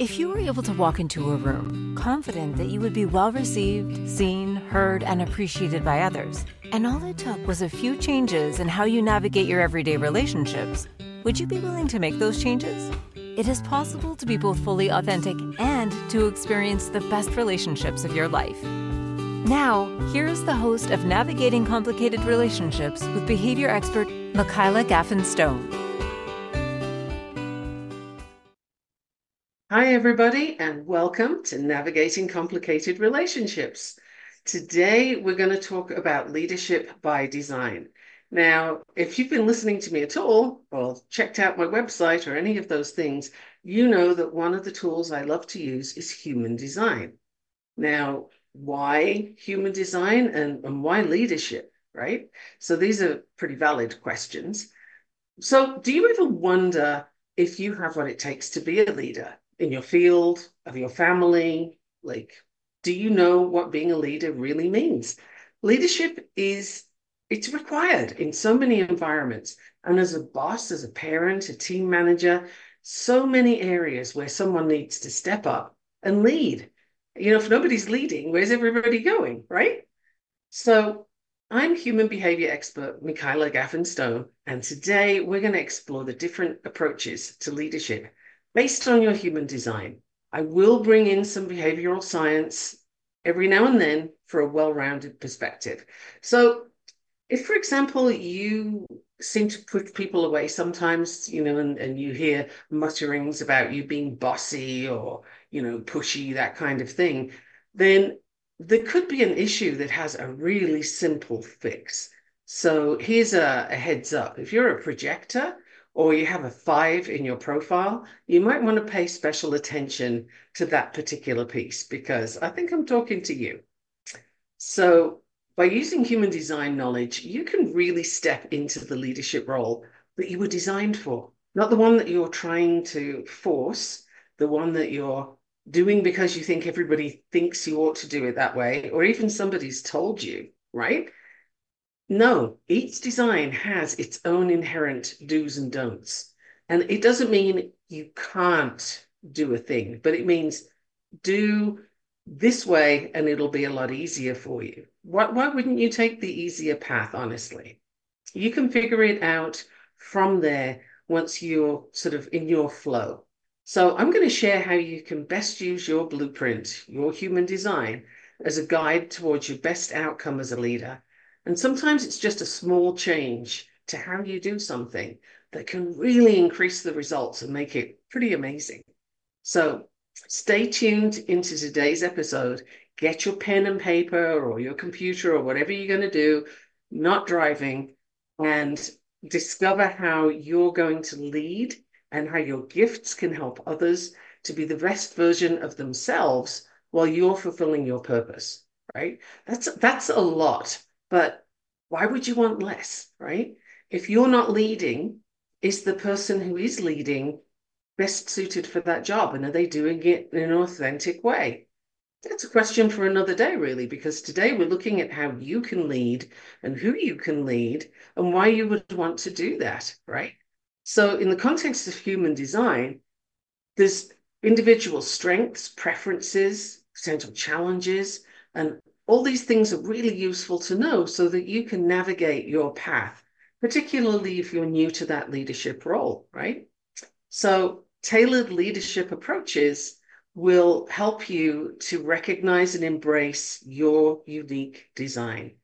If you were able to walk into a room confident that you would be well received, seen, heard, and appreciated by others, and all it took was a few changes in how you navigate your everyday relationships, would you be willing to make those changes? It is possible to be both fully authentic and to experience the best relationships of your life. Now, here is the host of Navigating Complicated Relationships with behavior expert Michaela Gaffen Stone. Hi, everybody, and welcome to Navigating Complicated Relationships. Today, we're going to talk about leadership by design. Now, if you've been listening to me at all, or checked out my website or any of those things, you know that one of the tools I love to use is human design. Now, why human design and, and why leadership, right? So these are pretty valid questions. So, do you ever wonder if you have what it takes to be a leader in your field, of your family? Like, do you know what being a leader really means? Leadership is it's required in so many environments. And as a boss, as a parent, a team manager, so many areas where someone needs to step up and lead. You know, if nobody's leading, where's everybody going, right? So I'm human behavior expert Michaela Gaffen Stone, and today we're going to explore the different approaches to leadership based on your human design. I will bring in some behavioral science every now and then for a well rounded perspective. So, if, for example, you seem to push people away sometimes, you know, and, and you hear mutterings about you being bossy or, you know, pushy, that kind of thing, then there could be an issue that has a really simple fix. So here's a, a heads up. If you're a projector, or you have a five in your profile, you might want to pay special attention to that particular piece because I think I'm talking to you. So, by using human design knowledge, you can really step into the leadership role that you were designed for, not the one that you're trying to force, the one that you're doing because you think everybody thinks you ought to do it that way, or even somebody's told you, right? No, each design has its own inherent do's and don'ts. And it doesn't mean you can't do a thing, but it means do this way and it'll be a lot easier for you. Why, why wouldn't you take the easier path, honestly? You can figure it out from there once you're sort of in your flow. So I'm going to share how you can best use your blueprint, your human design, as a guide towards your best outcome as a leader and sometimes it's just a small change to how you do something that can really increase the results and make it pretty amazing. So stay tuned into today's episode. Get your pen and paper or your computer or whatever you're going to do, not driving, and discover how you're going to lead and how your gifts can help others to be the best version of themselves while you're fulfilling your purpose, right? That's that's a lot but why would you want less, right? If you're not leading, is the person who is leading best suited for that job? And are they doing it in an authentic way? That's a question for another day, really, because today we're looking at how you can lead and who you can lead and why you would want to do that, right? So, in the context of human design, there's individual strengths, preferences, potential challenges, and all these things are really useful to know so that you can navigate your path, particularly if you're new to that leadership role, right? So, tailored leadership approaches will help you to recognize and embrace your unique design.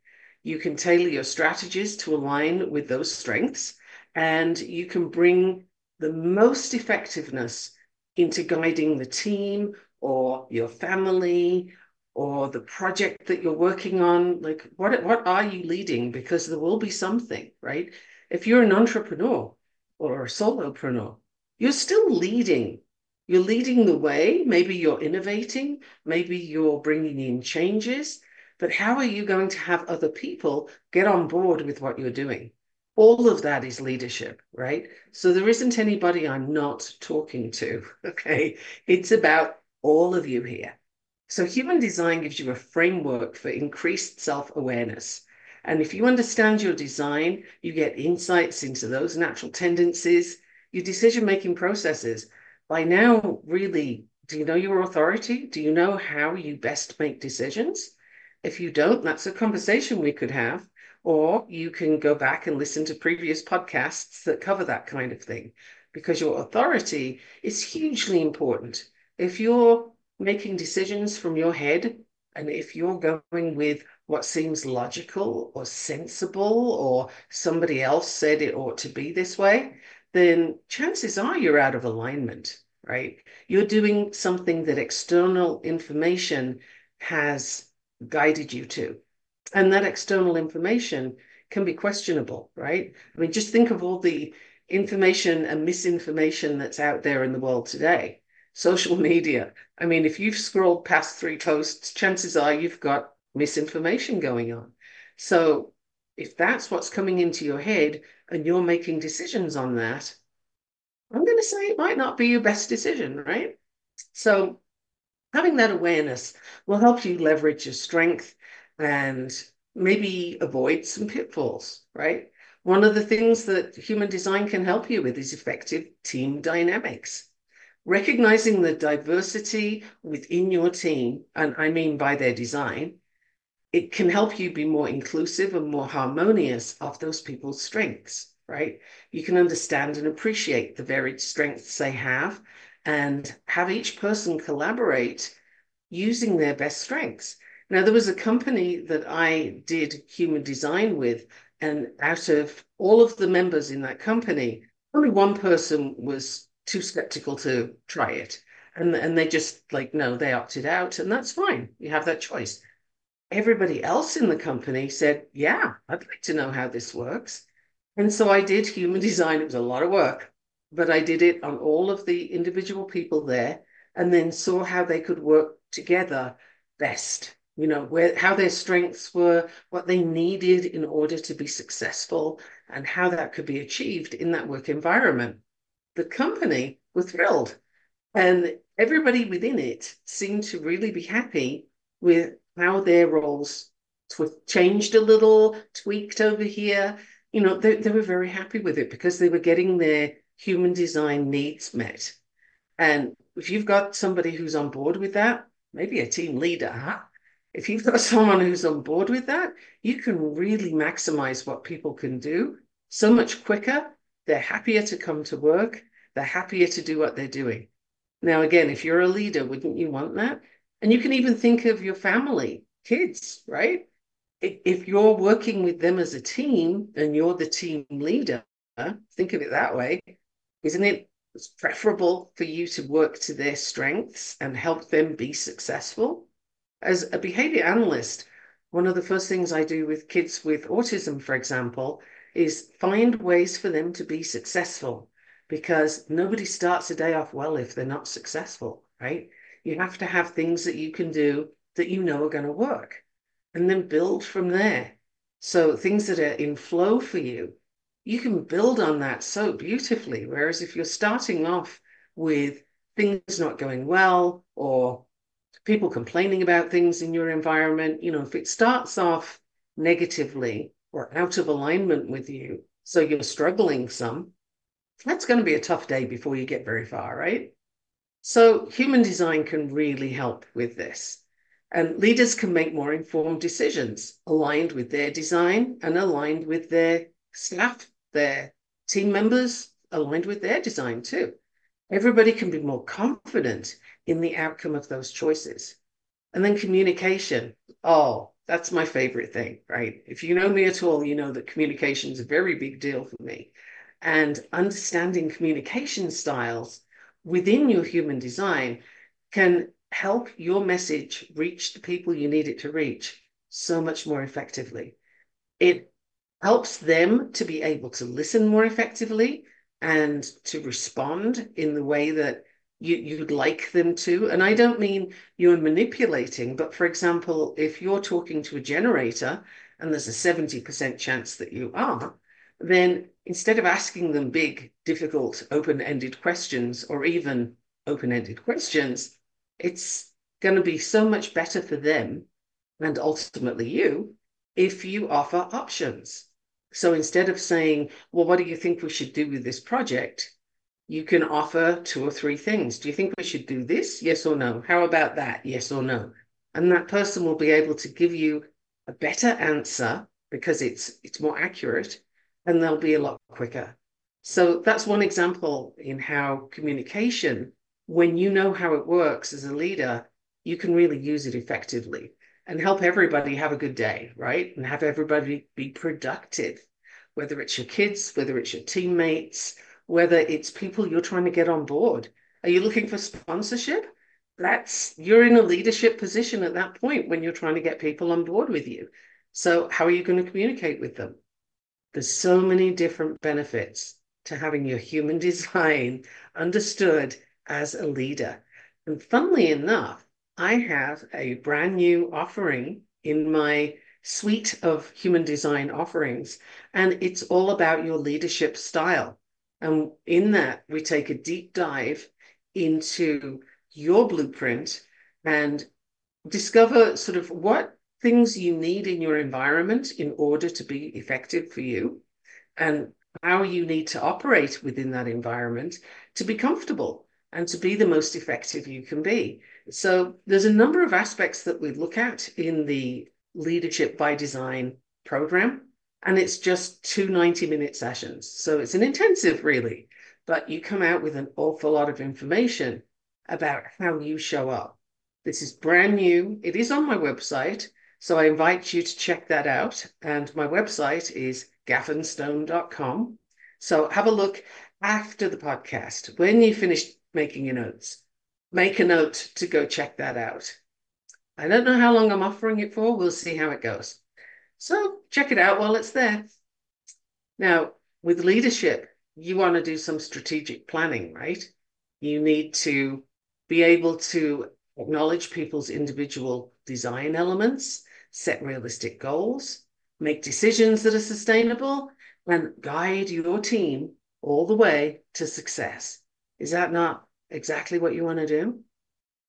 You can tailor your strategies to align with those strengths, and you can bring the most effectiveness into guiding the team or your family or the project that you're working on like what what are you leading? Because there will be something right? If you're an entrepreneur or a solopreneur you're still leading. You're leading the way. Maybe you're innovating. Maybe you're bringing in changes. But how are you going to have other people get on board with what you're doing? All of that is leadership right? So there isn't anybody i'm not talking to okay? It's about all of you here so, human design gives you a framework for increased self awareness. And if you understand your design, you get insights into those natural tendencies, your decision making processes. By now, really Do you know your authority? Do you know how you best make decisions? If you don't, that's a conversation we could have. Or you can go back and listen to previous podcasts that cover that kind of thing because your authority is hugely important. If you're making decisions from your head and if you're going with what seems logical or sensible or somebody else said it ought to be this way, then chances are you're out of alignment, right? You're doing something that external information has guided you to. And that external information can be questionable, right? I mean, just think of all the information and misinformation that's out there in the world today. Social media. I mean, if you've scrolled past three posts, chances are you've got misinformation going on. So if that's what's coming into your head and you're making decisions on that, I'm going to say it might not be your best decision, right? So having that awareness will help you leverage your strength and maybe avoid some pitfalls, right? One of the things that human design can help you with is effective team dynamics. Recognizing the diversity within your team, and I mean by their design, it can help you be more inclusive and more harmonious of those people's strengths, right? You can understand and appreciate the varied strengths they have and have each person collaborate using their best strengths. Now, there was a company that I did human design with, and out of all of the members in that company, only one person was too skeptical to try it. And, and they just like, no, they opted out, and that's fine. You have that choice everybody else in the company said, Yeah, I'd like to know how this works. And so I did human design. It was a lot of work, but I did it on all of the individual people there and then saw how they could work together best. You know, where how their strengths were, what they needed in order to be successful, and how that could be achieved in that work environment. The company were thrilled, and everybody within it seemed to really be happy with how their roles tw- changed a little, tweaked over here. You know, they, they were very happy with it because they were getting their human design needs met. And if you've got somebody who's on board with that, maybe a team leader, huh? If you've got someone who's on board with that, you can really maximize what people can do so much quicker. They're happier to come to work. They're happier to do what they're doing. Now, again, if you're a leader, wouldn't you want that? And you can even think of your family, kids, right? If you're working with them as a team and you're the team leader, think of it that way. Isn't it preferable for you to work to their strengths and help them be successful? As a behavior analyst, one of the first things I do with kids with autism, for example, is find ways for them to be successful because nobody starts a day off well if they're not successful, right? You have to have things that you can do that you know are going to work and then build from there. So things that are in flow for you, you can build on that so beautifully. Whereas if you're starting off with things not going well or people complaining about things in your environment, you know, if it starts off negatively or out of alignment with you, so you're struggling some, that's going to be a tough day before you get very far, right? So human design can really help with this. And leaders can make more informed decisions aligned with their design and aligned with their staff, their team members, aligned with their design too. Everybody can be more confident in the outcome of those choices. And then communication. Oh, that's my favorite thing, right? If you know me at all, you know that communication is a very big deal for me. And understanding communication styles within your human design can help your message reach the people you need it to reach so much more effectively. It helps them to be able to listen more effectively and to respond in the way that you, you'd like them to. And I don't mean you're manipulating, but for example, if you're talking to a generator and there's a 70% chance that you are, then instead of asking them big, difficult, open ended questions or even open ended questions, it's going to be so much better for them and ultimately you if you offer options. So instead of saying, well, what do you think we should do with this project? You can offer two or three things. Do you think we should do this? Yes or no? How about that? Yes or no? And that person will be able to give you a better answer because it's it's more accurate and they'll be a lot quicker. So that's one example in how communication, when you know how it works as a leader, you can really use it effectively and help everybody have a good day, right? And have everybody be productive, whether it's your kids, whether it's your teammates, whether it's people you're trying to get on board. Are you looking for sponsorship? That's you're in a leadership position at that point when you're trying to get people on board with you. So how are you going to communicate with them? There's so many different benefits to having your human design understood as a leader. And funnily enough, I have a brand new offering in my suite of human design offerings, and it's all about your leadership style. And in that, we take a deep dive into your blueprint and discover sort of what things you need in your environment in order to be effective for you and how you need to operate within that environment to be comfortable and to be the most effective you can be. So there's a number of aspects that we look at in the Leadership by Design program, and it's just two 90 minute sessions. So it's an intensive, really, but you come out with an awful lot of information about how you show up. This is brand new. It is on my website. So I invite you to check that out. And my website is gaffenstone.com. So have a look after the podcast. When you finish making your notes, make a note to go check that out. I don't know how long I'm offering it for. We'll see how it goes. So check it out while it's there. Now, with leadership, you want to do some strategic planning, right? You need to be able to acknowledge people's individual design elements, set realistic goals, make decisions that are sustainable, and guide your team all the way to success. Is that not exactly what you want to do?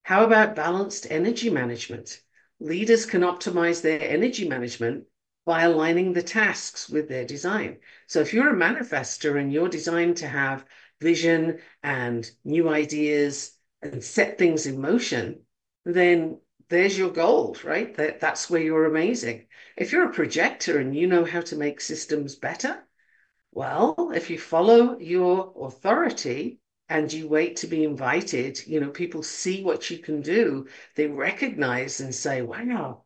How about balanced energy management? Leaders can optimize their energy management by aligning the tasks with their design. So if you're a manifester and you're designed to have vision and new ideas and set things in motion, then there's your gold, right? That, that's where you're amazing. If you're a projector and you know how to make systems better, well, if you follow your authority and you wait to be invited, you know, people see what you can do, they recognize and say, wow,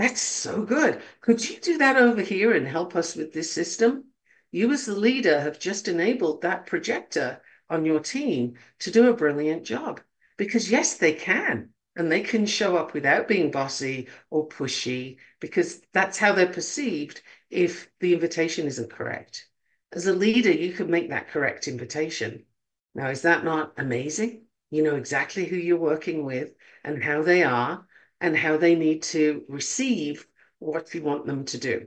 that's so good. Could you do that over here and help us with this system? You, as the leader, have just enabled that projector on your team to do a brilliant job because, yes, they can and they can show up without being bossy or pushy because that's how they're perceived if the invitation isn't correct. As a leader, you can make that correct invitation. Now, is that not amazing? You know exactly who you're working with and how they are and how they need to receive what you want them to do.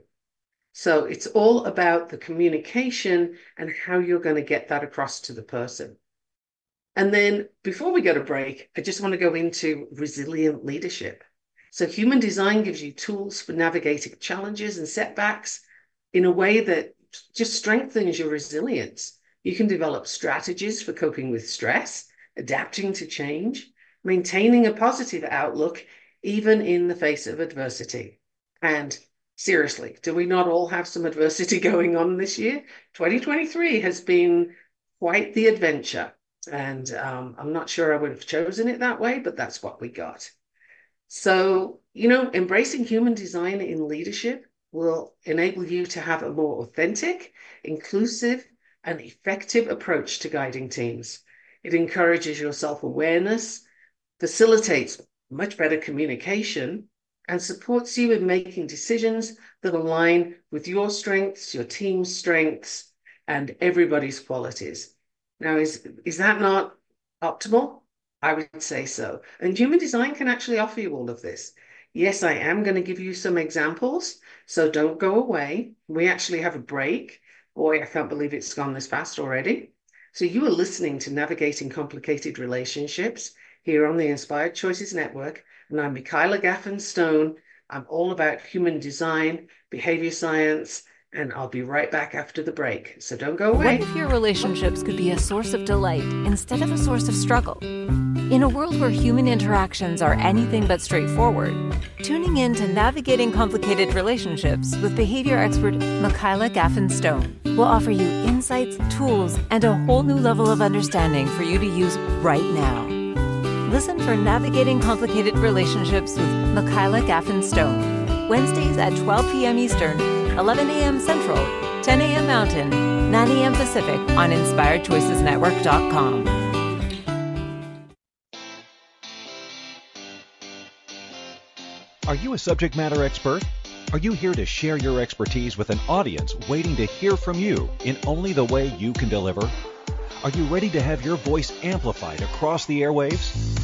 So it's all about the communication and how you're going to get that across to the person. And then before we go to break, I just want to go into resilient leadership. So human design gives you tools for navigating challenges and setbacks in a way that just strengthens your resilience. You can develop strategies for coping with stress, adapting to change, maintaining a positive outlook, even in the face of adversity. And seriously, do we not all have some adversity going on this year? 2023 has been quite the adventure. And um, I'm not sure I would have chosen it that way, but that's what we got. So, you know, embracing human design in leadership will enable you to have a more authentic, inclusive, and effective approach to guiding teams. It encourages your self awareness, facilitates much better communication, and supports you in making decisions that align with your strengths, your team's strengths, and everybody's qualities. Now, is, is that not optimal? I would say so. And human design can actually offer you all of this. Yes, I am going to give you some examples, so don't go away. We actually have a break. Boy, I can't believe it's gone this fast already. So you are listening to Navigating Complicated Relationships here on the Inspired Choices Network, and I'm Michaela Gaffen Stone. I'm all about human design, behavior science, and I'll be right back after the break. So don't go away. What if your relationships could be a source of delight instead of a source of struggle? In a world where human interactions are anything but straightforward, tuning in to Navigating Complicated Relationships with behavior expert Michaela Gaffen Stone will offer you insights, tools, and a whole new level of understanding for you to use right now. Listen for Navigating Complicated Relationships with Michaela Gaffen Stone, Wednesdays at 12 p.m. Eastern, 11 a.m. Central, 10 a.m. Mountain, 9 a.m. Pacific on InspiredChoicesNetwork.com. Are you a subject matter expert? Are you here to share your expertise with an audience waiting to hear from you in only the way you can deliver? Are you ready to have your voice amplified across the airwaves?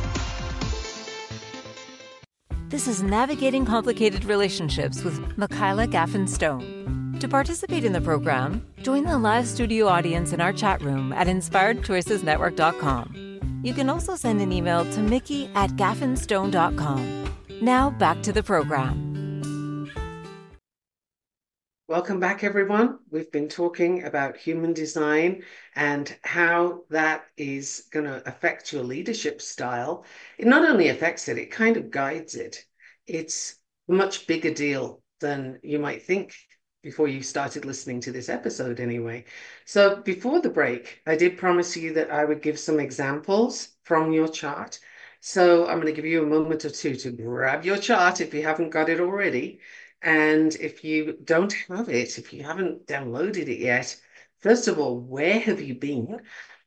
This is Navigating Complicated Relationships with Michaela Gaffen Stone. To participate in the program, join the live studio audience in our chat room at inspiredchoicesnetwork.com. You can also send an email to mickey at gaffenstone.com. Now back to the program. Welcome back, everyone. We've been talking about human design and how that is going to affect your leadership style. It not only affects it, it kind of guides it. It's a much bigger deal than you might think before you started listening to this episode, anyway. So, before the break, I did promise you that I would give some examples from your chart. So, I'm going to give you a moment or two to grab your chart if you haven't got it already and if you don't have it, if you haven't downloaded it yet, first of all, where have you been?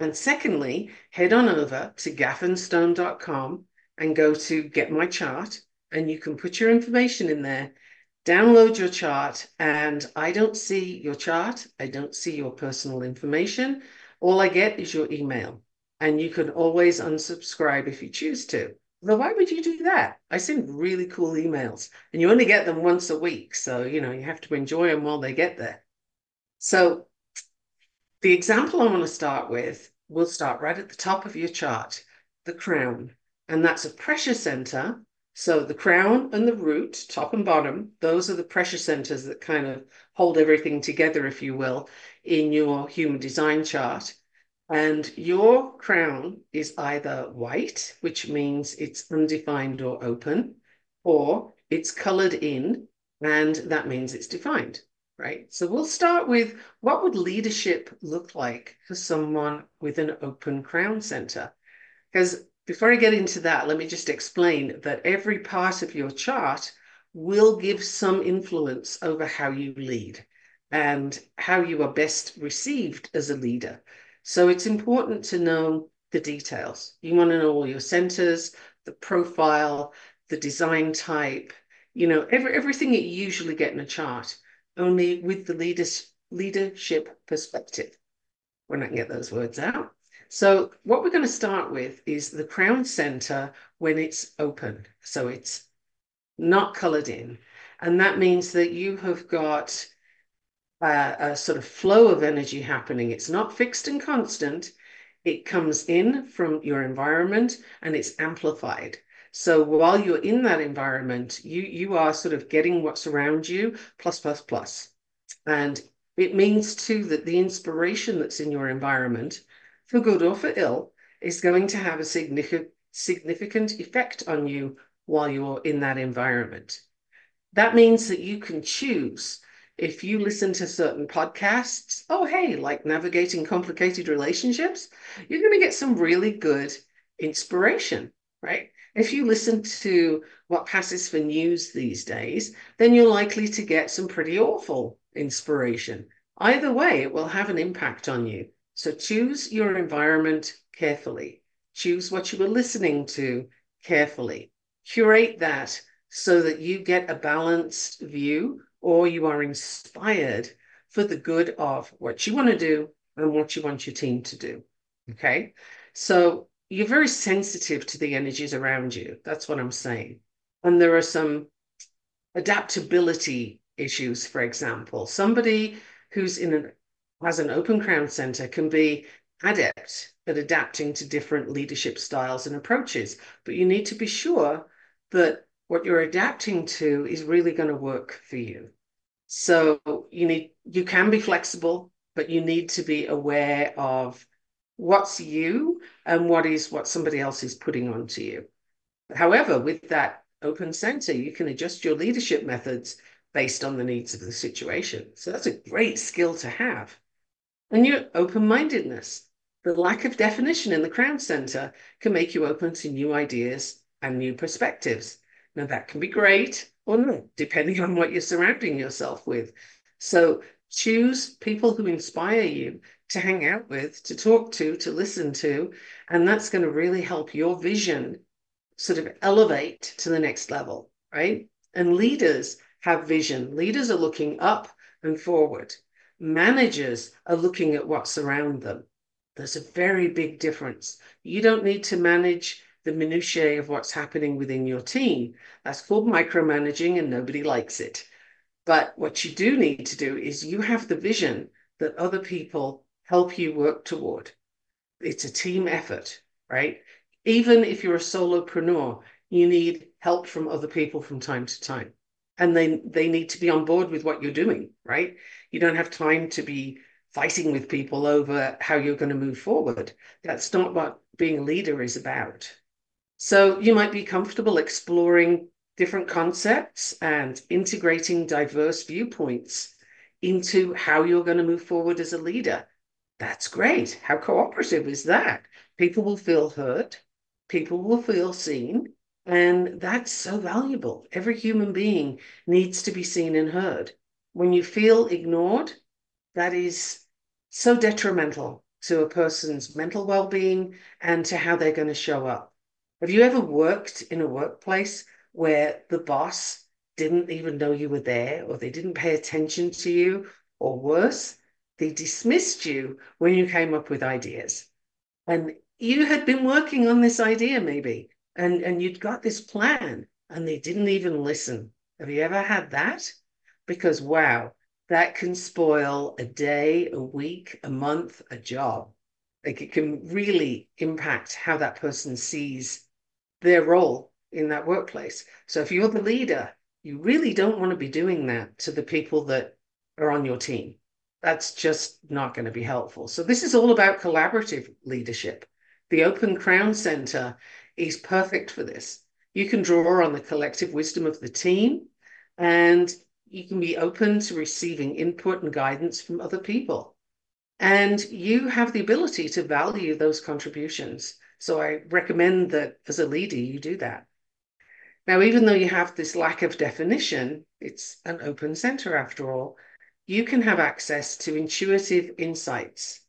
And secondly, head on over to gaffenstone.com and go to Get My Chart, and you can put your information in there, download your chart, and I don't see your chart, I don't see your personal information. All I get is your email, and you can always unsubscribe if you choose to. Well, why would you do that? I send really cool emails and you only get them once a week. So, you know, you have to enjoy them while they get there. So, the example I want to start with, we'll start right at the top of your chart, the crown. And that's a pressure center. So, the crown and the root, top and bottom, those are the pressure centers that kind of hold everything together, if you will, in your human design chart. And your crown is either white, which means it's undefined or open, or it's colored in, and that means it's defined, right? So we'll start with what would leadership look like for someone with an open crown center? Because before I get into that, let me just explain that every part of your chart will give some influence over how you lead and how you are best received as a leader. So it's important to know the details. You want to know all your centers, the profile, the design type, you know, every, everything you usually get in a chart, only with the leaders, leadership perspective, when I can get those words out. So what we're going to start with is the crown center when it's open. So it's not colored in. And that means that you have got a, a sort of flow of energy happening. It's not fixed and constant. It comes in from your environment and it's amplified. So while you're in that environment, you you are sort of getting what's around you plus plus plus. And it means too that the inspiration that's in your environment, for good or for ill, is going to have a significant significant effect on you while you're in that environment. That means that you can choose if you listen to certain podcasts, oh, hey, like navigating complicated relationships, you're going to get some really good inspiration, right? If you listen to what passes for news these days, then you're likely to get some pretty awful inspiration. Either way, it will have an impact on you. So choose your environment carefully. Choose what you are listening to carefully. Curate that so that you get a balanced view or you are inspired for the good of what you want to do and what you want your team to do. Okay. So you're very sensitive to the energies around you. That's what I'm saying. And there are some adaptability issues, for example. Somebody who's in an has an open crown center can be adept at adapting to different leadership styles and approaches, but you need to be sure that what you're adapting to is really going to work for you. So you need you can be flexible, but you need to be aware of what's you and what is what somebody else is putting onto you. However, with that open center, you can adjust your leadership methods based on the needs of the situation. So that's a great skill to have. And your open mindedness. The lack of definition in the Crown Center can make you open to new ideas and new perspectives. Now, that can be great or not, depending on what you're surrounding yourself with. So, choose people who inspire you to hang out with, to talk to, to listen to, and that's going to really help your vision sort of elevate to the next level, right? And leaders have vision. Leaders are looking up and forward. Managers are looking at what's around them. There's a very big difference. You don't need to manage the minutiae of what's happening within your team. That's called micromanaging and nobody likes it. But what you do need to do is you have the vision that other people help you work toward. It's a team effort, right? Even if you're a solopreneur, you need help from other people from time to time. And they, they need to be on board with what you're doing, right? You don't have time to be fighting with people over how you're going to move forward. That's not what being a leader is about. So you might be comfortable exploring different concepts and integrating diverse viewpoints into how you're going to move forward as a leader. That's great. How cooperative is that? People will feel heard, people will feel seen, and that's so valuable. Every human being needs to be seen and heard. When you feel ignored, that is so detrimental to a person's mental well being and to how they're going to show up. Have you ever worked in a workplace where the boss didn't even know you were there or they didn't pay attention to you or worse, they dismissed you when you came up with ideas? And you had been working on this idea maybe and, and you'd got this plan and they didn't even listen. Have you ever had that? Because wow, that can spoil a day, a week, a month, a job. Like it can really impact how that person sees their role in that workplace. So if you're the leader, you really don't want to be doing that to the people that are on your team. That's just not going to be helpful. So this is all about collaborative leadership. The Open Crown Center is perfect for this. You can draw on the collective wisdom of the team and you can be open to receiving input and guidance from other people. And you have the ability to value those contributions. So I recommend that as a leader, you do that. Now, even though you have this lack of definition, it's an open center after all, you can have access to intuitive insights.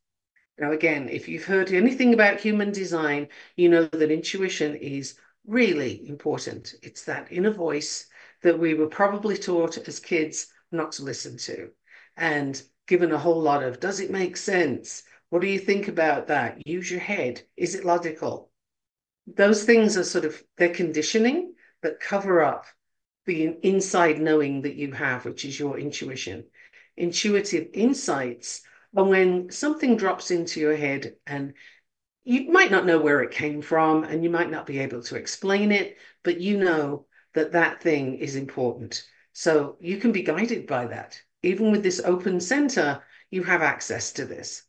Now, again, if you've heard anything about human design, you know that intuition is really important. It's that inner voice that we were probably taught as kids not to listen to and given a whole lot of does it make sense? What do you think about that? Use your head. Is it logical? Those things are sort of they're conditioning that cover up the inside knowing that you have, which is your intuition. Intuitive insights are when something drops into your head and you might not know where it came from and you might not be able to explain it, but you know that that thing is important. So you can be guided by that. Even with this open center, you have access to this.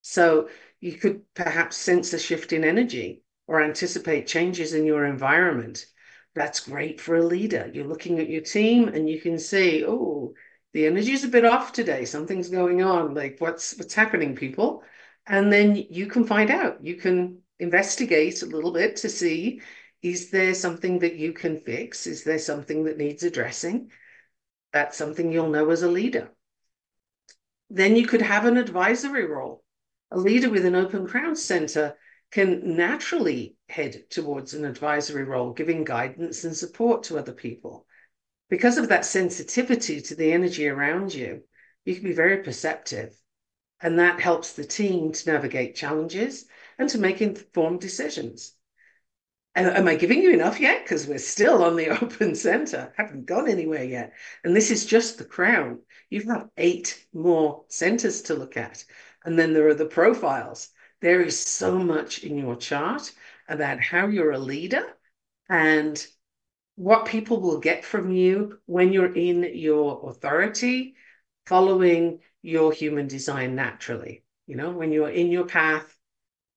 So you could perhaps sense a shift in energy or anticipate changes in your environment. That's great for a leader. You're looking at your team and you can see, oh, the energy's a bit off today. Something's going on. Like what's what's happening, people? And then you can find out. You can investigate a little bit to see is there something that you can fix? Is there something that needs addressing? That's something you'll know as a leader. Then you could have an advisory role. A leader with an open crown center can naturally head towards an advisory role, giving guidance and support to other people. Because of that sensitivity to the energy around you, You can be very perceptive. And that helps the team to navigate challenges and to make informed decisions. And am I giving you enough yet? Because we're still on the open center, haven't gone anywhere yet. And this is just the crown. You have got eight more centers to look at. And then there are the profiles. There is so much in your chart about how you're a leader and what people will get from you when you're in your authority, following your human design naturally. You know, when you're in your path,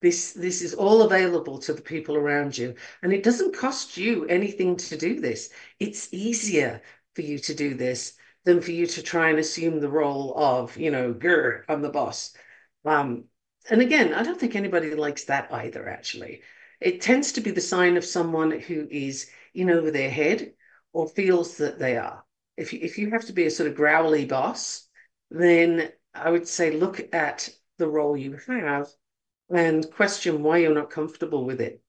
this this is all available to the people around you. And it doesn't cost you anything to do this. It's easier for you to do this than for you to try and assume the role of you know grr i'm the boss. Um and again i don't think anybody likes that either actually. It tends to be the sign of someone who is in over their head or feels that they are if you, if you have to be a sort of growly boss then i would say look at the role you have and question why you're not comfortable with it.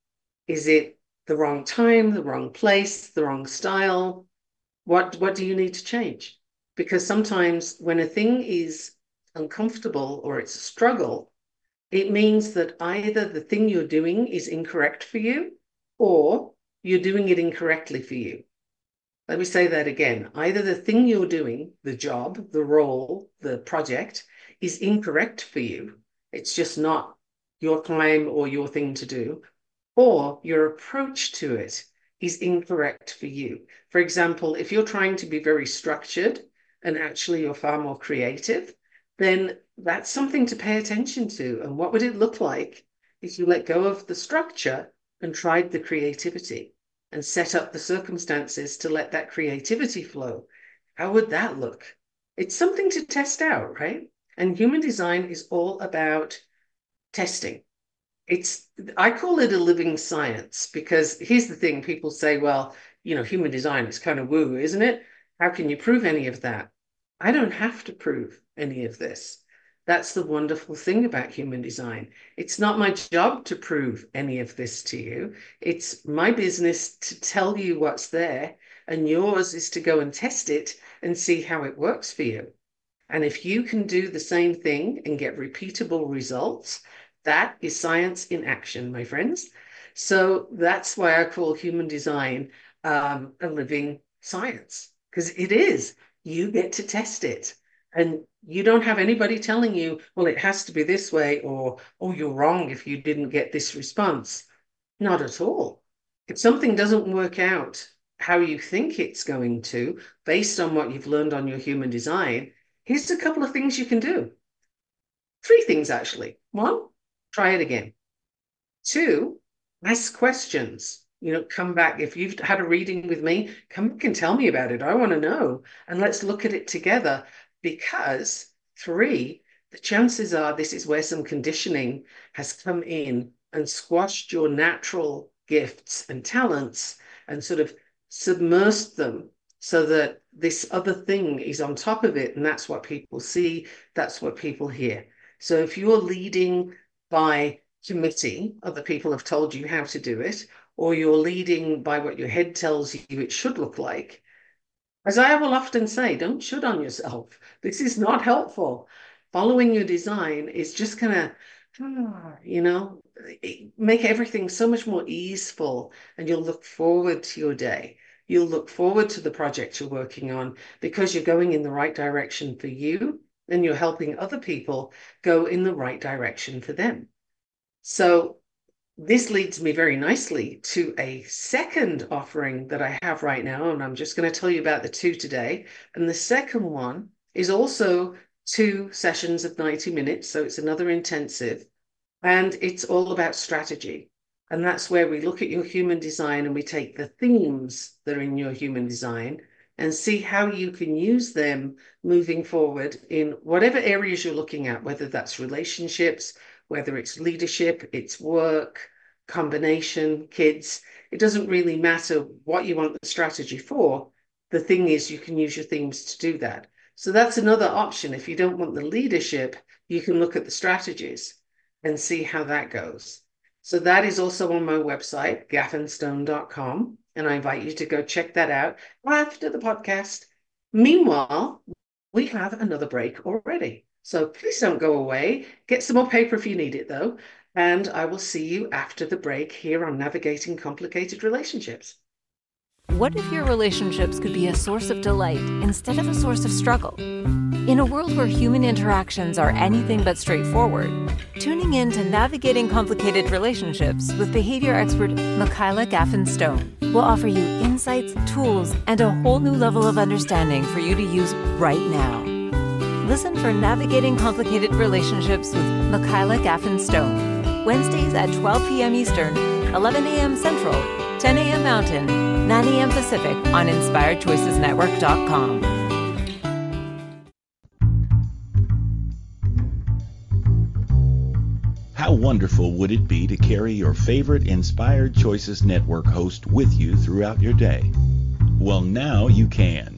Is it the wrong time, the wrong place, the wrong style? What what do you need to change? Because sometimes when a thing is uncomfortable or it's a struggle, it means that either the thing you're doing is incorrect for you or you're doing it incorrectly for you. Let me say that again. Either the thing you're doing, the job, the role, the project, is incorrect for you. It's just not your claim or your thing to do, or your approach to it is incorrect for you. For example, if you're trying to be very structured and actually you're far more creative, then that's something to pay attention to. And what would it look like if you let go of the structure and tried the creativity and set up the circumstances to let that creativity flow? How would that look? It's something to test out, right? And human design is all about testing. It's I call it a living science because here's the thing people say, well, you know, human design is kind of woo, isn't it? How can you prove any of that? I don't have to prove any of this. That's the wonderful thing about human design. It's not my job to prove any of this to you. It's my business to tell you what's there, and yours is to go and test it and see how it works for you. And if you can do the same thing and get repeatable results, that is science in action, my friends. So that's why I call human design um, a living science, because it is. You get to test it. And you don't have anybody telling you, well, it has to be this way, or, oh, you're wrong if you didn't get this response. Not at all. If something doesn't work out how you think it's going to, based on what you've learned on your human design, here's a couple of things you can do. Three things, actually. One, try it again. Two, ask questions. You know, come back. If you've had a reading with me, come back and tell me about it. I want to know. And let's look at it together. Because three, the chances are this is where some conditioning has come in and squashed your natural gifts and talents and sort of submersed them so that this other thing is on top of it. And that's what people see, that's what people hear. So if you're leading by committee, other people have told you how to do it, or you're leading by what your head tells you it should look like. As I will often say, don't shoot on yourself. This is not helpful. Following your design is just going to you know, make everything so much more easeful and you'll look forward to your day. You'll look forward to the project you're working on because you're going in the right direction for you and you're helping other people go in the right direction for them. So this leads me very nicely to a second offering that I have right now, and I'm just going to tell you about the two today. And the second one is also two sessions of 90 minutes, so it's another intensive, and it's all about strategy. And that's where we look at your human design and we take the themes that are in your human design and see how you can use them moving forward in whatever areas you're looking at, whether that's relationships, whether it's leadership, it's work, combination, kids. It doesn't really matter what you want the strategy for. The thing is, you can use your themes to do that. So that's another option. If you don't want the leadership, you can look at the strategies and see how that goes. So that is also on my website, gaffenstone.com and I invite you to go check that out after the podcast. Meanwhile, we have another break already. So please don't go away. Get some more paper if you need it, though. And I will see you after the break here on Navigating Complicated Relationships. What if your relationships could be a source of delight instead of a source of struggle? In a world where human interactions are anything but straightforward, tuning in to Navigating Complicated Relationships with behavior expert Michaela Gaffen Stone will offer you insights, tools, and a whole new level of understanding for you to use right now. Listen for Navigating Complicated Relationships with Michaela Gaffen Stone, Wednesdays at 12 p.m. Eastern, 11 a.m. Central, 10 a.m. Mountain, 9 a.m. Pacific on InspiredChoicesNetwork.com. How wonderful would it be to carry your favorite Inspired Choices Network host with you throughout your day? Well, now you can.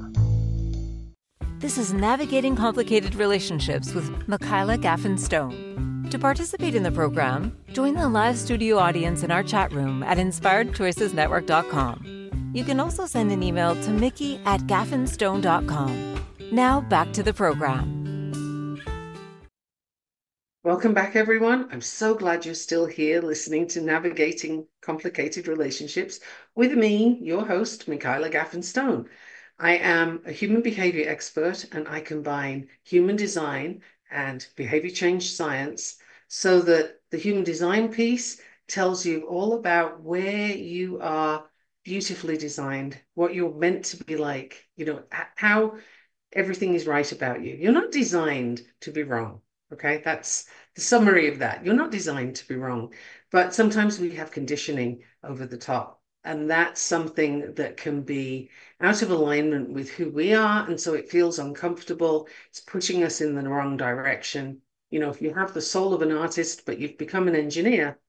This is Navigating Complicated Relationships with Michaela Gaffen Stone. To participate in the program, join the live studio audience in our chat room at inspiredchoicesnetwork.com. You can also send an email to mickey at gaffenstone.com. Now back to the program. Welcome back, everyone. I'm so glad you're still here listening to Navigating Complicated Relationships with me, your host, Michaela Gaffen Stone. I am a human behavior expert and I combine human design and behavior change science so that the human design piece tells you all about where you are beautifully designed, what you're meant to be like, you know, how everything is right about you. You're not designed to be wrong. Okay, that's the summary of that. You're not designed to be wrong, but sometimes we have conditioning over the top. And that's something that can be out of alignment with who we are. And so it feels uncomfortable. It's pushing us in the wrong direction. You know, if you have the soul of an artist, but you've become an engineer,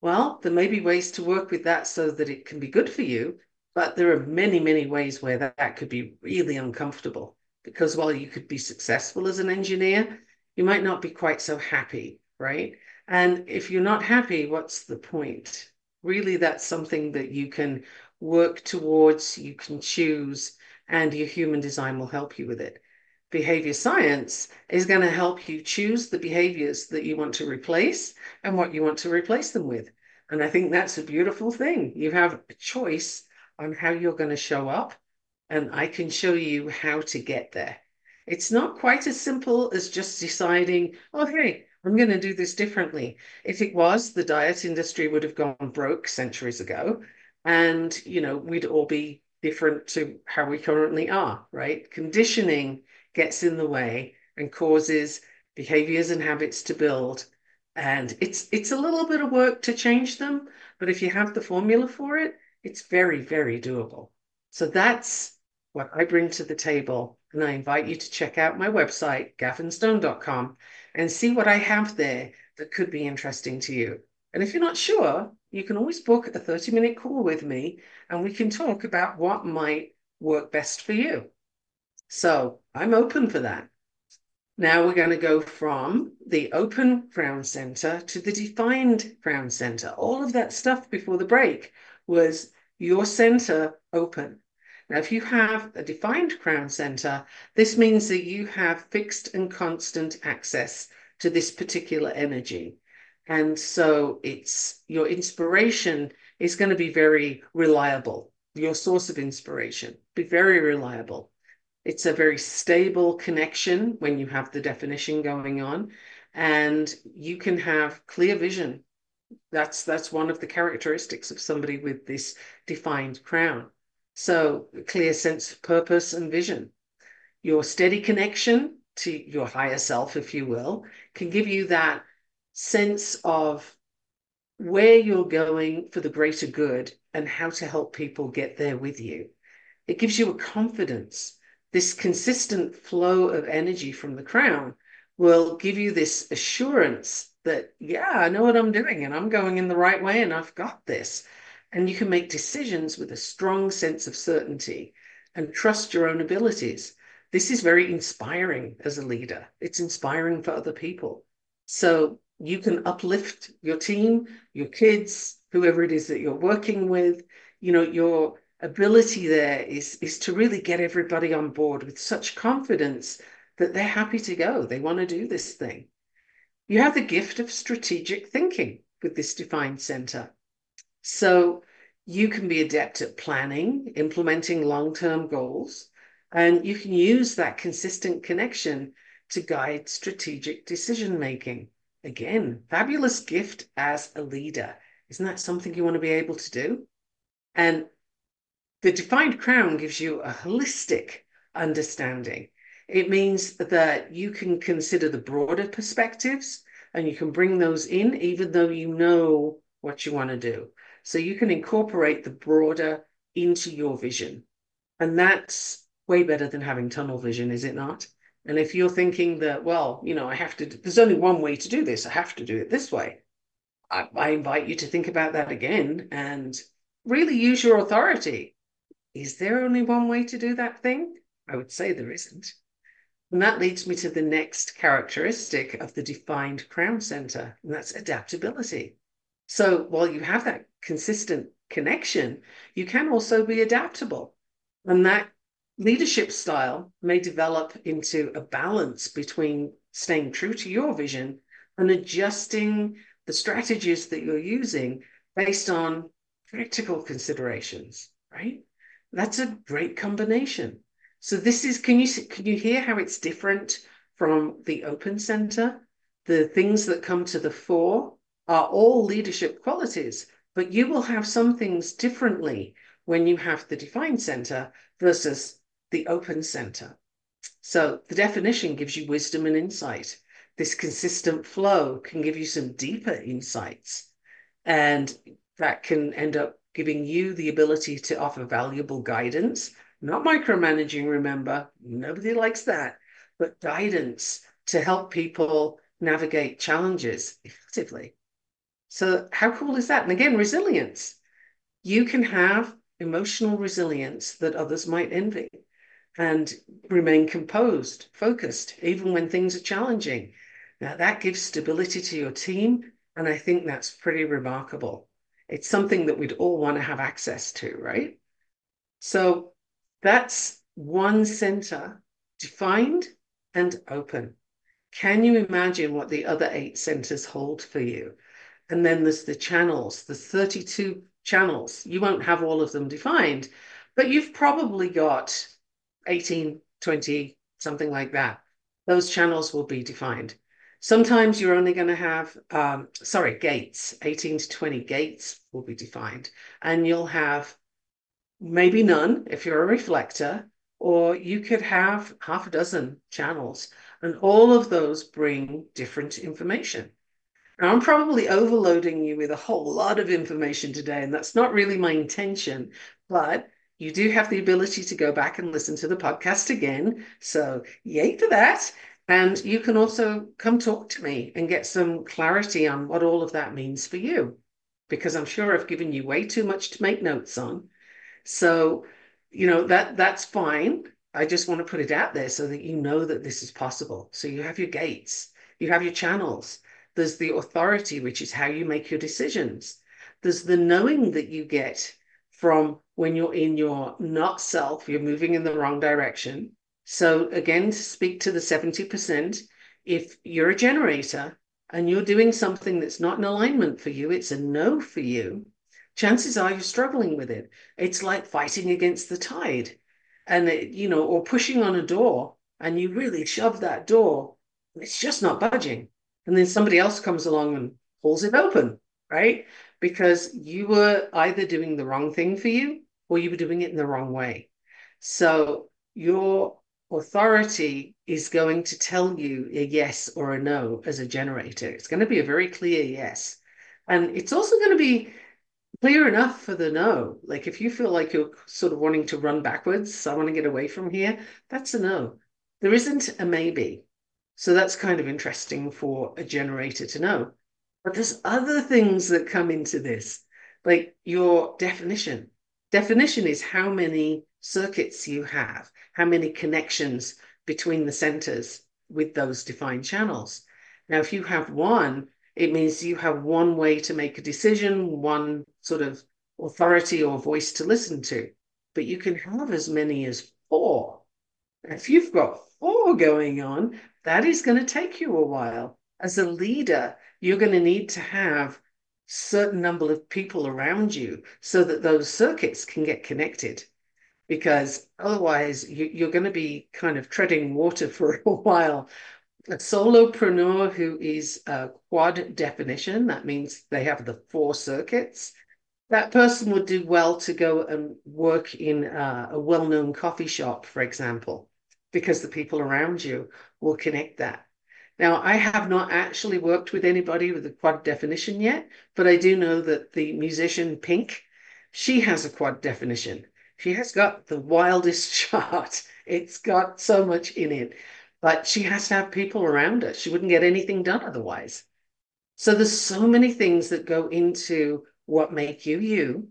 well, there may be ways to work with that so that it can be good for you. But there are many, many ways where that, that could be really uncomfortable because while you could be successful as an engineer, you might not be quite so happy, right? And if you're not happy, what's the point? Really, that's something that you can work towards, you can choose, and your human design will help you with it. Behavior science is going to help you choose the behaviors that you want to replace and what you want to replace them with. And I think that's a beautiful thing. You have a choice on how you're going to show up, and I can show you how to get there. It's not quite as simple as just deciding, oh, hey, I'm going to do this differently. If it was, the diet industry would have gone broke centuries ago. And, you know, we'd all be different to how we currently are, right? Conditioning gets in the way and causes behaviors and habits to build. And it's it's a little bit of work to change them, but if you have the formula for it, it's very, very doable. So that's what I bring to the table and I invite you to check out my website, gaffenstone.com, and see what I have there that could be interesting to you. And if you're not sure, you can always book a 30 minute call with me and we can talk about what might work best for you. So I'm open for that. Now we're going to go from the open crown center to the defined crown center. All of that stuff before the break was your center open. Now, if you have a defined crown center, this means that you have fixed and constant access to this particular energy. And so it's your inspiration is going to be very reliable. Your source of inspiration be very reliable. It's a very stable connection when you have the definition going on, and you can have clear vision. That's that's one of the characteristics of somebody with this defined crown. So, a clear sense of purpose and vision. Your steady connection to your higher self, if you will, can give you that sense of where you're going for the greater good and how to help people get there with you. It gives you a confidence this consistent flow of energy from the crown will give you this assurance that, yeah, I know what I'm doing and I'm going in the right way and I've got this. And you can make decisions with a strong sense of certainty and trust your own abilities. This is very inspiring as a leader. It's inspiring for other people. So you can uplift your team, your kids, whoever it is that you're working with. You know, your ability there is, is to really get everybody on board with such confidence that they're happy to go. They want to do this thing. You have the gift of strategic thinking with this defined center. So you can be adept at planning, implementing long term goals, and you can use that consistent connection to guide strategic decision making. Again, fabulous gift as a leader. Isn't that something you want to be able to do? And the defined crown gives you a holistic understanding. It means that you can consider the broader perspectives and you can bring those in, even though you know what you want to do. So you can incorporate the broader into your vision. And that's way better than having tunnel vision, is it not? And if you're thinking that, well, you know, I have to, there's only one way to do this, I have to do it this way. I, I invite you to think about that again and really use your authority. Is there only one way to do that thing? I would say there isn't. And that leads me to the next characteristic of the defined crown center, and that's adaptability. So while you have that consistent connection, you can also be adaptable. And that leadership style may develop into a balance between staying true to your vision and adjusting the strategies that you're using based on practical considerations, right? That's a great combination. So this is, can you can you hear how it's different from the open center? The things that come to the fore are all leadership qualities, but you will have some things differently when you have the defined center versus the open center. So the definition gives you wisdom and insight. This consistent flow can give you some deeper insights, and that can end up giving you the ability to offer valuable guidance, not micromanaging, remember, nobody likes that, but guidance to help people navigate challenges effectively. So, how cool is that? And again, resilience. You can have emotional resilience that others might envy and remain composed, focused, even when things are challenging. Now, that gives stability to your team. And I think that's pretty remarkable. It's something that we'd all want to have access to, right? So that's one center defined and open. Can you imagine what the other eight centers hold for you? And then there's the channels, the 32 channels. You won't have all of them defined, but you've probably got 18, 20, something like that. Those channels will be defined. Sometimes you're only going to have, um, sorry, gates, 18 to 20 gates will be defined. And you'll have maybe none if you're a reflector, or you could have half a dozen channels. And all of those bring different information. Now, I'm probably overloading you with a whole lot of information today, and that's not really my intention. But you do have the ability to go back and listen to the podcast again. So, yay for that. And you can also come talk to me and get some clarity on what all of that means for you, because I'm sure I've given you way too much to make notes on. So, you know, that that's fine. I just want to put it out there so that you know that this is possible. So you have your gates, you have your channels. There's the authority, which is how you make your decisions. There's the knowing that you get from when you're in your not self, you're moving in the wrong direction. So, again, to speak to the 70%, if you're a generator and you're doing something that's not in alignment for you, it's a no for you, chances are you're struggling with it. It's like fighting against the tide and, it, you know, or pushing on a door and you really shove that door, it's just not budging. And then somebody else comes along and pulls it open, right? because you were either doing the wrong thing for you or you were doing it in the wrong way. So your authority is going to tell you a yes or a no as a generator. It's going to be a very clear yes. And it's also going to be clear enough for the no. Like if you feel like you're sort of wanting to run backwards, I want to get away from here, that's a no. There isn't a maybe. So that's kind of interesting for a generator to know. But there's other things that come into this, like your definition. Definition is how many circuits you have, how many connections between the centers with those defined channels. Now, if you have one, it means you have one way to make a decision, one sort of authority or voice to listen to. But you can have as many as four. If you've got four going on, that is going to take you a while. As a leader, you're going to need to have certain number of people around you so that those circuits can get connected. Because otherwise you, are going to be kind of treading water for a while. A solopreneur who is a quad definition, that means they have the four circuits, that person would do well to go and work in uh, a, a well known coffee shop, for example, because the people around you will connect that. Now, I have not actually worked with anybody with a quad definition yet, but I do know that the musician Pink, she has a quad definition. She has got the wildest chart. It's got so much in it but she has to have people around her. She wouldn't get anything done otherwise. So there's so many things that go into what make you you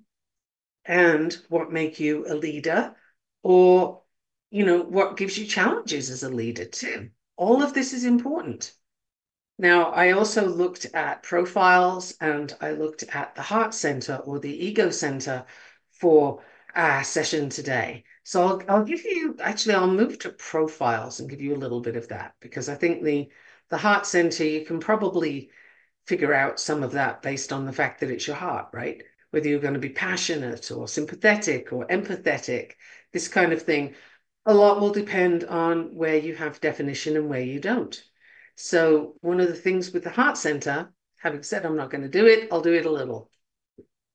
and what make you a leader or you know what gives you challenges as a leader too. All of this is important. Now, I also looked at profiles and I looked at the heart center or the ego center for our session today. So I'll, I'll give you, actually, I'll move to profiles and give you a little bit of that because I think the, the heart center, you can probably figure out some of that based on the fact that it's your heart, right? Whether you're going to be passionate or sympathetic or empathetic, this kind of thing. A lot will depend on where you have definition and where you don't. So, one of the things with the heart center, having said I'm not going to do it, I'll do it a little.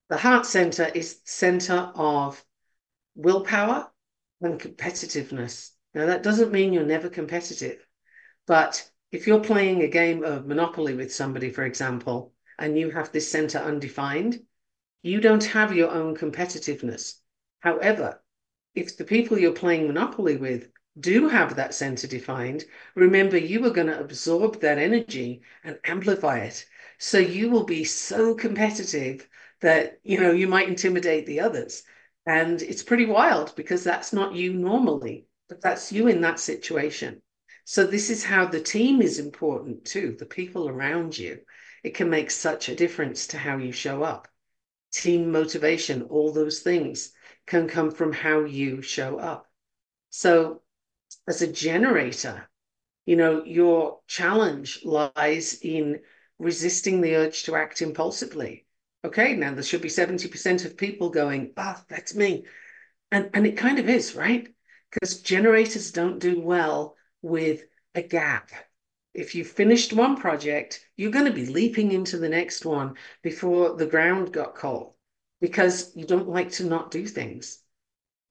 The heart center is center of willpower, and competitiveness. Now, that doesn't mean you're never competitive, but if you're playing a game of Monopoly with somebody, for example, and you have this center undefined, you don't have your own competitiveness. However, if the people you're playing Monopoly with do have that center defined, remember you are going to absorb that energy and amplify it. So you will be so competitive that you know you might intimidate the others. And it's pretty wild because that's not you normally, but that's you in that situation. So, this is how the team is important too, the people around you. It can make such a difference to how you show up. Team motivation, all those things can come from how you show up. So, as a generator, you know, your challenge lies in resisting the urge to act impulsively okay, now there should be 70% of people going, ah, that's me. And, and it kind of is, right? Because generators don't do well with a gap. If you finished one project, you're going to be leaping into the next one before the ground got cold because you don't like to not do things.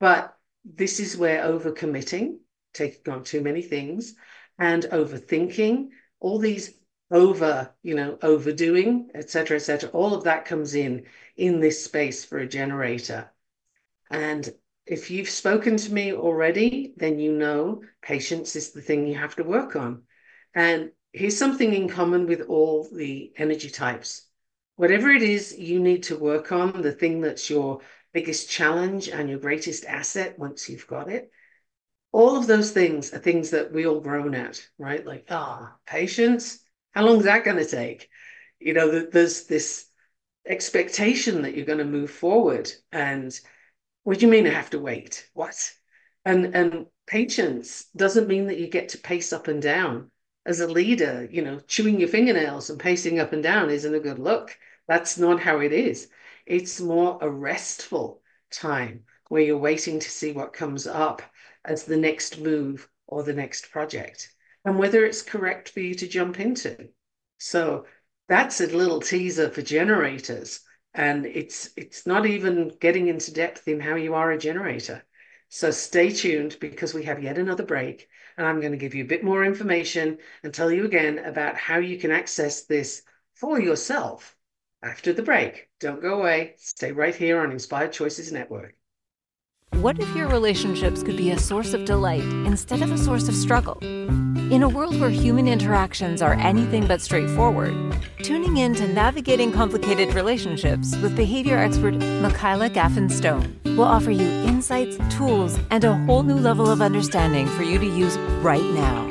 But this is where overcommitting, taking on too many things, and overthinking, all these over, you know, overdoing, etc., etc. All of that comes in in this space for a generator. And if you've spoken to me already, then you know patience is the thing you have to work on. And here's something in common with all the energy types. Whatever it is you need to work on, the thing that's your biggest challenge and your greatest asset once you've got it, all of those things are things that we all groan at, right? Like, ah, oh, patience, how long is that going to take? You know, there's this expectation that you're going to move forward. And what do you mean I have to wait? What? And and patience doesn't mean that you get to pace up and down. As a leader, you know, chewing your fingernails and pacing up and down isn't a good look. That's not how it is. It's more a restful time where you're waiting to see what comes up as the next move or the next project and whether it's correct for you to jump into. So that's a little teaser for generators. And it's it's not even getting into depth in how you are a generator. So stay tuned because we have yet another break and I'm going to give you a bit more information and tell you again about how you can access this for yourself after the break. Don't go away. Stay right here on Inspired Choices Network. What if your relationships could be a source of delight instead of a source of struggle? In a world where human interactions are anything but straightforward, tuning in to Navigating Complicated Relationships with behavior expert Michaela Gaffen Stone will offer you insights, tools, and a whole new level of understanding for you to use right now.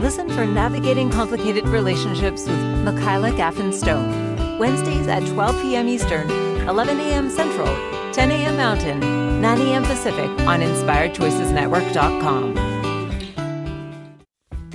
Listen for Navigating Complicated Relationships with Michaela Gaffen Stone, Wednesdays at 12 p.m. Eastern, 11 a.m. Central, 10 a.m. Mountain, 9 a.m. Pacific on InspiredChoicesNetwork.com.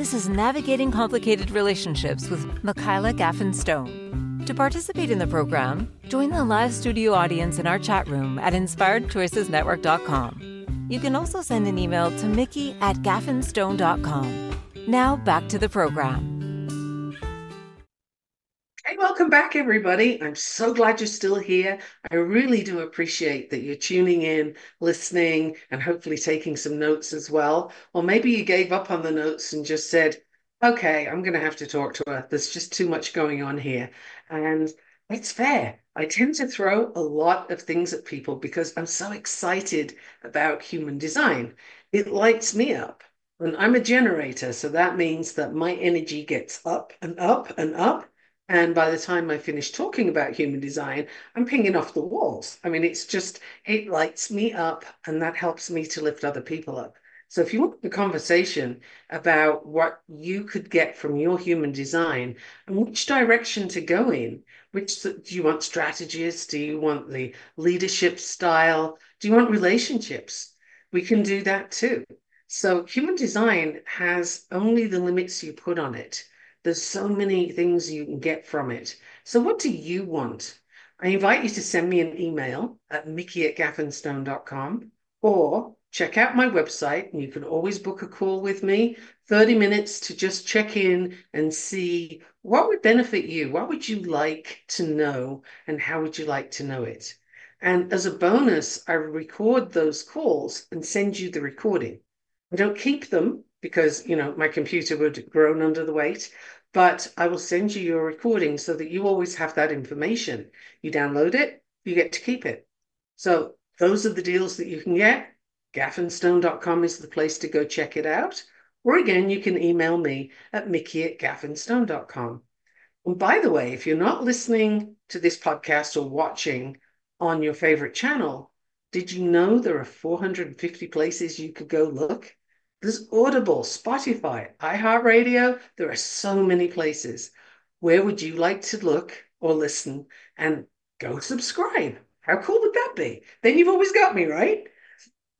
This is Navigating Complicated Relationships with Michaela Gaffen Stone. To participate in the program, join the live studio audience in our chat room at InspiredChoicesNetwork.com. You can also send an email to Mickey at gaffenstone.com. Now back to the program. Hey, welcome back, everybody. I'm so glad you're still here. I really do appreciate that you're tuning in, listening, and hopefully taking some notes as well. Or maybe you gave up on the notes and just said, okay, I'm going to have to talk to her. There's just too much going on here. And it's fair. I tend to throw a lot of things at people because I'm so excited about human design. It lights me up. And I'm a generator, so that means that my energy gets up and up and up and by the time I finish talking about human design, I'm pinging off the walls. I mean, it's just, it lights me up and that helps me to lift other people up. So if you want the conversation about what you could get from your human design and which direction to go in, which do you want strategies? Do you want the leadership style? Do you want relationships? We can do that too. So human design has only the limits you put on it. There's so many things you can get from it. So, what do you want? I invite you to send me an email at mickey at gaffenstone.com or check out my website. And you can always book a call with me 30 minutes to just check in and see what would benefit you. What would you like to know? And how would you like to know it? And as a bonus, I record those calls and send you the recording. I don't keep them because you know my computer would groan under the weight. But i will send you your recording so that you always have that information. You download it you get to keep it. So those are the deals that you can get. Gaffenstone.com is the place to go check it out. Or again you can email me at mickey at gaffenstone.com and by the way if you're not listening to this podcast or watching on your favorite channel did you know there are 450 places you could go look there's Audible, Spotify, iHeartRadio. There are so many places. Where would you like to look or listen and go subscribe? How cool would that be? Then you've always got me, right?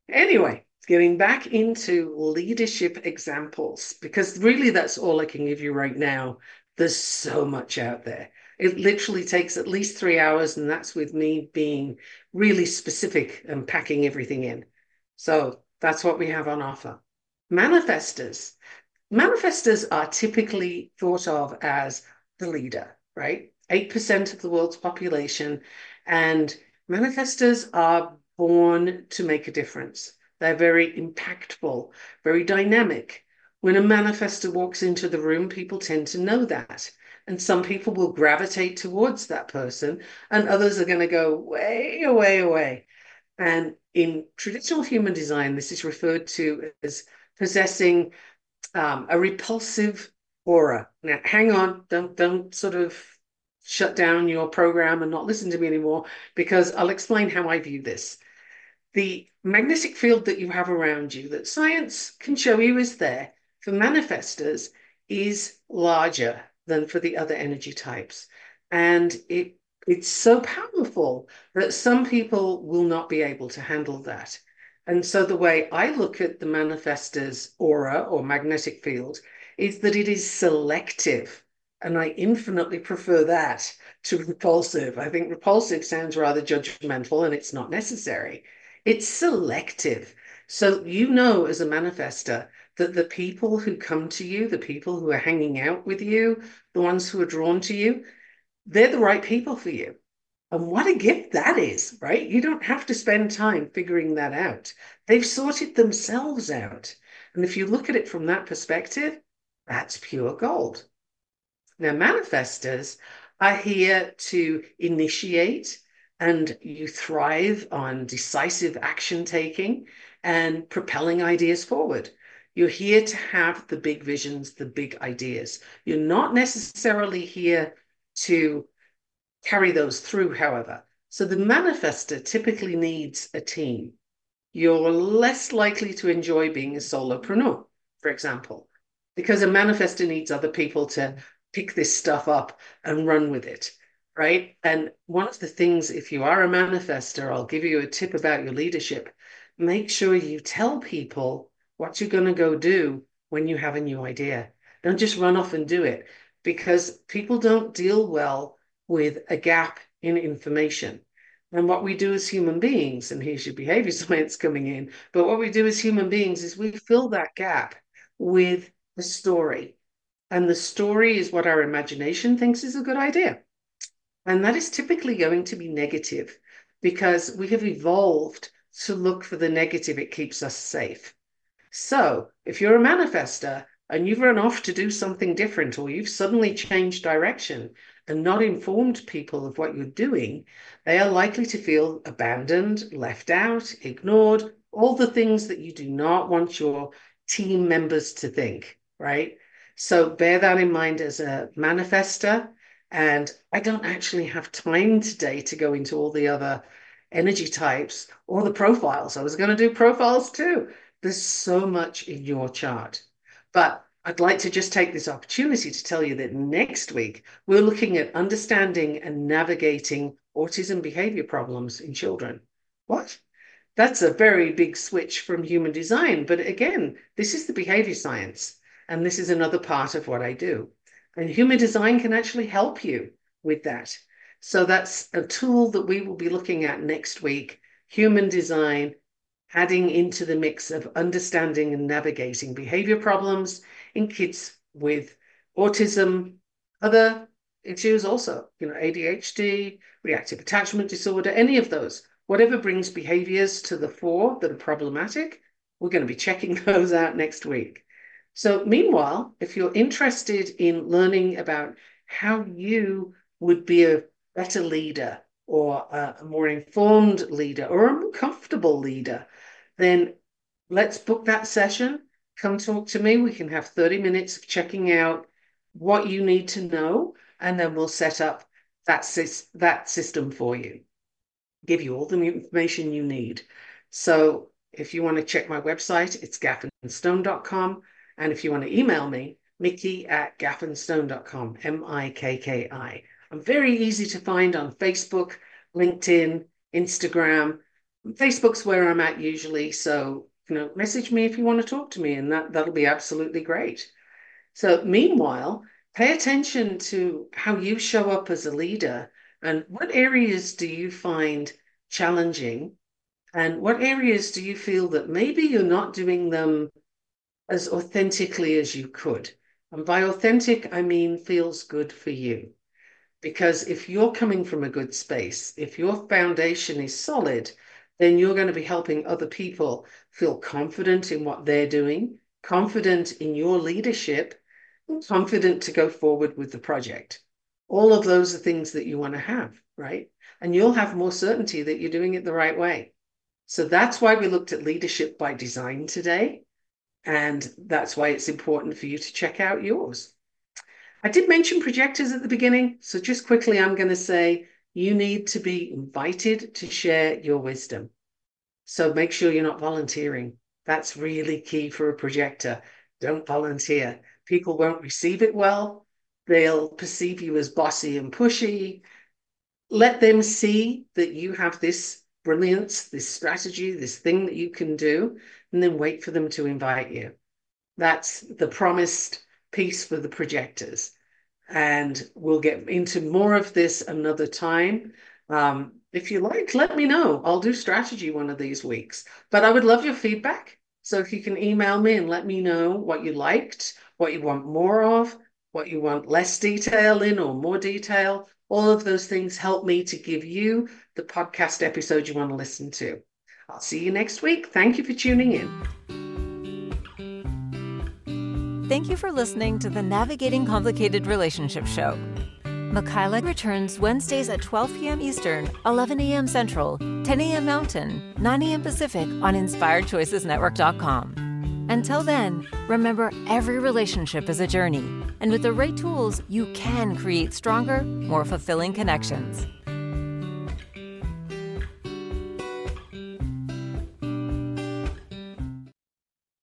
Anyway, getting back into leadership examples, because really that's all I can give you right now. There's so much out there. It literally takes at least three hours, and that's with me being really specific and packing everything in. So that's what we have on offer manifestors. Manifestors are typically thought of as the leader, right? 8% of the world's population. And manifestors are born to make a difference. They're very impactful, very dynamic. When a manifestor walks into the room, people tend to know that. And some people will gravitate towards that person, and others are going to go way away away. And in traditional human design, this is referred to as possessing um, a repulsive aura. Now, hang on, don't don't sort of shut down your program and not listen to me anymore because I'll explain how I view this. The magnetic field that you have around you, that science can show you is there for manifestors, is larger than for the other energy types, and it it's so powerful that some people will not be able to handle that. And so the way I look at the manifestor's aura or magnetic field is that it is selective. And I infinitely prefer that to repulsive. I think repulsive sounds rather judgmental and it's not necessary. It's selective. So you know as a manifestor that the people who come to you, the people who are hanging out with you, the ones who are drawn to you, they're the right people for you. And what a gift that is, right? You don't have to spend time figuring that out. They've sorted themselves out. And if you look at it from that perspective, that's pure gold. Now, manifestors are here to initiate and you thrive on decisive action taking and propelling ideas forward. You're here to have the big visions, the big ideas. You're not necessarily here to carry those through, however. So the manifester typically needs a team. You're less likely to enjoy being a solopreneur, for example, because a manifester needs other people to pick this stuff up and run with it right? And one of the things, if you are a manifester, I'll give you a tip about your leadership. Make sure you tell people what you're going to go do when you have a new idea. Don't just run off and do it because people don't deal well with a gap in information. And what we do as human beings, and here's your behavior science coming in, but what we do as human beings is we fill that gap with a story. And the story is what our imagination thinks is a good idea. And that is typically going to be negative because we have evolved to look for the negative. It keeps us safe. So if you're a manifester and you've run off to do something different or you've suddenly changed direction and not informed people of what you're doing, they are likely to feel abandoned, left out, ignored, all the things that you do not want your team members to think, right? So bear that in mind as a manifester and I don't actually have time today to go into all the other energy types or the profiles. I was going to do profiles too. There's so much in your chart. But I'd like to just take this opportunity to tell you that next week we're looking at understanding and navigating autism behavior problems in children. What? That's a very big switch from human design. But again, this is the behavior science. And this is another part of what I do. And human design can actually help you with that. So that's a tool that we will be looking at next week human design, adding into the mix of understanding and navigating behavior problems in kids with autism, other issues also, you know, ADHD, reactive attachment disorder, any of those. Whatever brings behaviors to the fore that are problematic, we're going to be checking those out next week. So, meanwhile, if you're interested in learning about how you would be a better leader or a more informed leader or a more comfortable leader, then let's book that session. Come talk to me. We can have 30 minutes of checking out what you need to know, and then we'll set up that, that system for you, give you all the information you need. So, if you want to check my website, it's gaffenstone.com. And if you want to email me, Mickey at gaffenstone.com, M I K K I. I'm very easy to find on Facebook, LinkedIn, Instagram. Facebook's where I'm at usually. So, you know, message me if you want to talk to me, and that, that'll be absolutely great. So, meanwhile, pay attention to how you show up as a leader and what areas do you find challenging and what areas do you feel that maybe you're not doing them as authentically as you could. And by authentic, I mean feels good for you. Because if you're coming from a good space, if your foundation is solid, then you're going to be helping other people feel confident in what they're doing, confident in your leadership, confident to go forward with the project. All of those are things that you want to have, right? And you'll have more certainty that you're doing it the right way. So that's why we looked at leadership by design today. And that's why it's important for you to check out yours. I did mention projectors at the beginning. So just quickly, I'm going to say you need to be invited to share your wisdom. So make sure you're not volunteering. That's really key for a projector. Don't volunteer. People won't receive it well. They'll perceive you as bossy and pushy. Let them see that you have this brilliance, this strategy, this thing that you can do, and then wait for them to invite you. That's the promised piece for the projectors. And we'll get into more of this another time. Um, if you like, let me know. I'll do strategy one of these weeks. But I would love your feedback. So if you can email me and let me know what you liked, what you want more of, what you want less detail in or more detail, all of those things help me to give you the podcast episode you want to listen to. I'll see you next week. Thank you for tuning in. Thank you for listening to the Navigating Complicated Relationships Show. Michaela returns Wednesdays at 12 p.m. Eastern, 11 a.m. Central, 10 a.m. Mountain, 9 a.m. Pacific on InspiredChoicesNetwork.com. Until then, remember every relationship is a journey, and with the right tools, you can create stronger, more fulfilling connections.